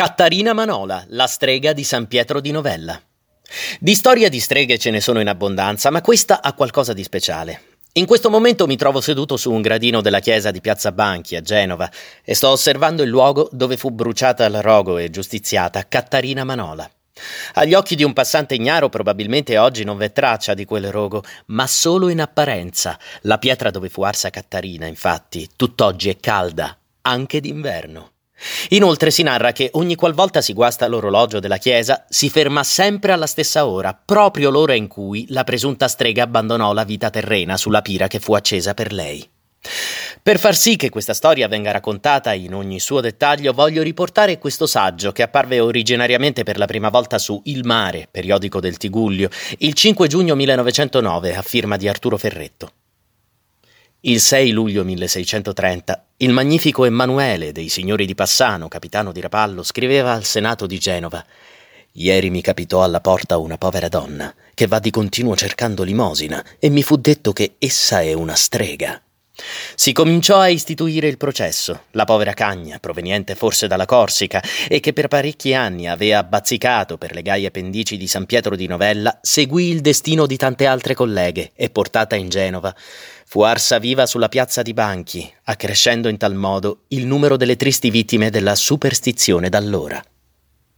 Cattarina Manola, la strega di San Pietro di Novella. Di storia di streghe ce ne sono in abbondanza, ma questa ha qualcosa di speciale. In questo momento mi trovo seduto su un gradino della chiesa di Piazza Banchi a Genova e sto osservando il luogo dove fu bruciata al rogo e giustiziata Cattarina Manola. Agli occhi di un passante ignaro probabilmente oggi non v'è traccia di quel rogo, ma solo in apparenza. La pietra dove fu arsa Cattarina, infatti, tutt'oggi è calda, anche d'inverno. Inoltre si narra che ogni qualvolta si guasta l'orologio della chiesa si ferma sempre alla stessa ora, proprio l'ora in cui la presunta strega abbandonò la vita terrena sulla pira che fu accesa per lei. Per far sì che questa storia venga raccontata in ogni suo dettaglio, voglio riportare questo saggio che apparve originariamente per la prima volta su Il Mare, periodico del Tigullio, il 5 giugno 1909 a firma di Arturo Ferretto. Il 6 luglio 1630 il magnifico Emanuele dei signori di Passano, capitano di Rapallo, scriveva al Senato di Genova Ieri mi capitò alla porta una povera donna che va di continuo cercando limosina e mi fu detto che essa è una strega. Si cominciò a istituire il processo. La povera cagna, proveniente forse dalla Corsica e che per parecchi anni aveva bazzicato per le gaie pendici di San Pietro di Novella, seguì il destino di tante altre colleghe e portata in Genova. Fu arsa viva sulla piazza di Banchi, accrescendo in tal modo il numero delle tristi vittime della superstizione d'allora.